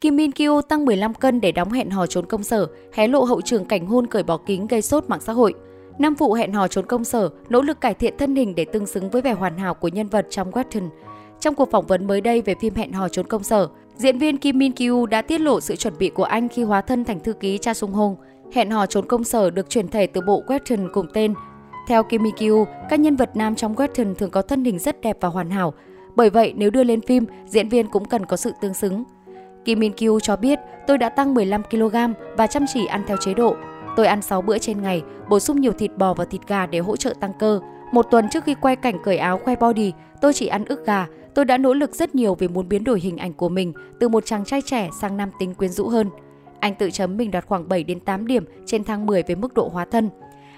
Kim Min Kyo tăng 15 cân để đóng hẹn hò trốn công sở, hé lộ hậu trường cảnh hôn cởi bỏ kính gây sốt mạng xã hội. Năm vụ hẹn hò trốn công sở, nỗ lực cải thiện thân hình để tương xứng với vẻ hoàn hảo của nhân vật trong Western. Trong cuộc phỏng vấn mới đây về phim Hẹn hò trốn công sở, diễn viên Kim Min Kyu đã tiết lộ sự chuẩn bị của anh khi hóa thân thành thư ký Cha Sung Hong. Hẹn hò trốn công sở được chuyển thể từ bộ western cùng tên. Theo Kim Min Kyu, các nhân vật nam trong western thường có thân hình rất đẹp và hoàn hảo. Bởi vậy, nếu đưa lên phim, diễn viên cũng cần có sự tương xứng. Kim Min Kyu cho biết, tôi đã tăng 15 kg và chăm chỉ ăn theo chế độ. Tôi ăn 6 bữa trên ngày, bổ sung nhiều thịt bò và thịt gà để hỗ trợ tăng cơ. Một tuần trước khi quay cảnh cởi áo khoe body, tôi chỉ ăn ức gà. Tôi đã nỗ lực rất nhiều vì muốn biến đổi hình ảnh của mình từ một chàng trai trẻ sang nam tính quyến rũ hơn. Anh tự chấm mình đạt khoảng 7 đến 8 điểm trên thang 10 về mức độ hóa thân.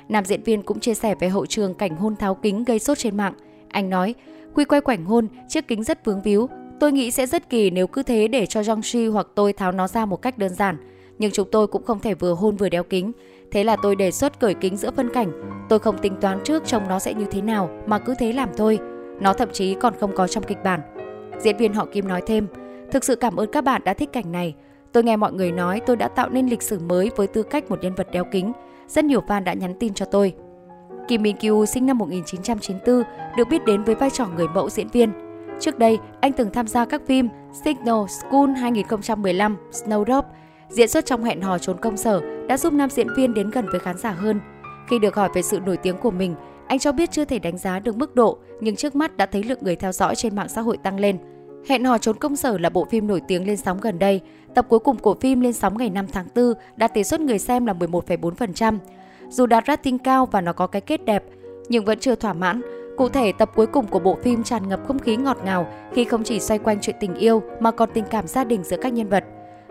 Nam diễn viên cũng chia sẻ về hậu trường cảnh hôn tháo kính gây sốt trên mạng. Anh nói, khi quay quảnh hôn, chiếc kính rất vướng víu. Tôi nghĩ sẽ rất kỳ nếu cứ thế để cho Jongshi hoặc tôi tháo nó ra một cách đơn giản. Nhưng chúng tôi cũng không thể vừa hôn vừa đeo kính. Thế là tôi đề xuất cởi kính giữa phân cảnh. Tôi không tính toán trước trông nó sẽ như thế nào mà cứ thế làm thôi. Nó thậm chí còn không có trong kịch bản. Diễn viên họ Kim nói thêm, thực sự cảm ơn các bạn đã thích cảnh này. Tôi nghe mọi người nói tôi đã tạo nên lịch sử mới với tư cách một nhân vật đeo kính. Rất nhiều fan đã nhắn tin cho tôi. Kim Min Kyu sinh năm 1994, được biết đến với vai trò người mẫu diễn viên. Trước đây, anh từng tham gia các phim Signal School 2015, Snowdrop, diễn xuất trong hẹn hò trốn công sở đã giúp nam diễn viên đến gần với khán giả hơn. Khi được hỏi về sự nổi tiếng của mình, anh cho biết chưa thể đánh giá được mức độ, nhưng trước mắt đã thấy lượng người theo dõi trên mạng xã hội tăng lên. Hẹn hò trốn công sở là bộ phim nổi tiếng lên sóng gần đây. Tập cuối cùng của phim lên sóng ngày 5 tháng 4 đạt tỷ suất người xem là 11,4%. Dù đạt rating cao và nó có cái kết đẹp, nhưng vẫn chưa thỏa mãn. Cụ thể, tập cuối cùng của bộ phim tràn ngập không khí ngọt ngào khi không chỉ xoay quanh chuyện tình yêu mà còn tình cảm gia đình giữa các nhân vật.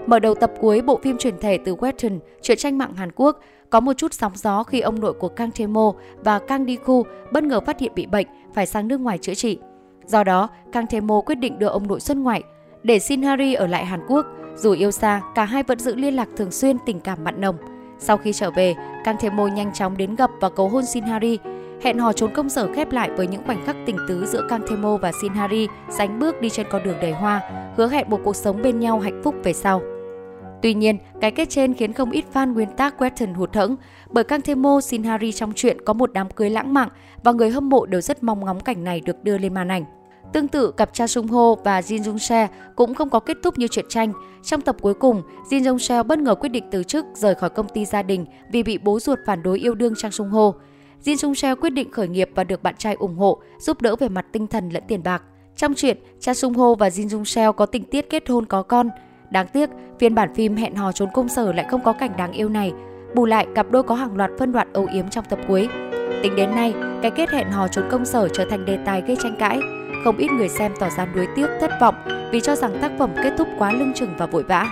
Mở đầu tập cuối, bộ phim chuyển thể từ western, chuyện tranh mạng Hàn Quốc, có một chút sóng gió khi ông nội của Kang Tae-mo và Kang Di-ku bất ngờ phát hiện bị bệnh, phải sang nước ngoài chữa trị. Do đó, Kang Tae-mo quyết định đưa ông nội xuất ngoại. Để Xin Hari ở lại Hàn Quốc, dù yêu xa, cả hai vẫn giữ liên lạc thường xuyên tình cảm mặn nồng. Sau khi trở về, Kang Tae-mo nhanh chóng đến gặp và cầu hôn Xin Hari. Hẹn hò trốn công sở khép lại với những khoảnh khắc tình tứ giữa Kang Themo và Shin Hari, sánh bước đi trên con đường đầy hoa, hứa hẹn một cuộc sống bên nhau hạnh phúc về sau. Tuy nhiên, cái kết trên khiến không ít fan nguyên tác Western hụt hẫng bởi Kang Themo, Shin Hari trong chuyện có một đám cưới lãng mạn và người hâm mộ đều rất mong ngóng cảnh này được đưa lên màn ảnh. Tương tự, cặp Cha Sung Ho và Jin Jung Se cũng không có kết thúc như truyện tranh. Trong tập cuối cùng, Jin Jung Se bất ngờ quyết định từ chức rời khỏi công ty gia đình vì bị bố ruột phản đối yêu đương Cha Sung Ho. Jin Sung Seo quyết định khởi nghiệp và được bạn trai ủng hộ, giúp đỡ về mặt tinh thần lẫn tiền bạc. Trong chuyện, Cha Sung Ho và Jin Sung Seo có tình tiết kết hôn có con. Đáng tiếc, phiên bản phim hẹn hò trốn công sở lại không có cảnh đáng yêu này. Bù lại, cặp đôi có hàng loạt phân đoạn âu yếm trong tập cuối. Tính đến nay, cái kết hẹn hò trốn công sở trở thành đề tài gây tranh cãi. Không ít người xem tỏ ra nuối tiếc, thất vọng vì cho rằng tác phẩm kết thúc quá lưng chừng và vội vã.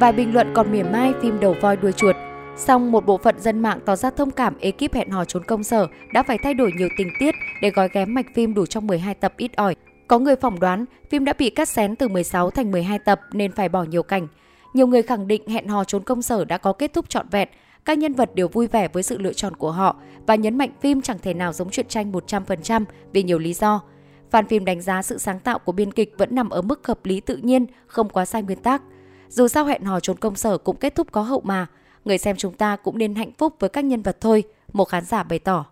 Vài bình luận còn mỉa mai phim đầu voi đuôi chuột. Song một bộ phận dân mạng tỏ ra thông cảm ekip hẹn hò trốn công sở đã phải thay đổi nhiều tình tiết để gói ghém mạch phim đủ trong 12 tập ít ỏi. Có người phỏng đoán phim đã bị cắt xén từ 16 thành 12 tập nên phải bỏ nhiều cảnh. Nhiều người khẳng định hẹn hò trốn công sở đã có kết thúc trọn vẹn, các nhân vật đều vui vẻ với sự lựa chọn của họ và nhấn mạnh phim chẳng thể nào giống truyện tranh 100% vì nhiều lý do. Fan phim đánh giá sự sáng tạo của biên kịch vẫn nằm ở mức hợp lý tự nhiên, không quá sai nguyên tắc. Dù sao hẹn hò trốn công sở cũng kết thúc có hậu mà, người xem chúng ta cũng nên hạnh phúc với các nhân vật thôi, một khán giả bày tỏ.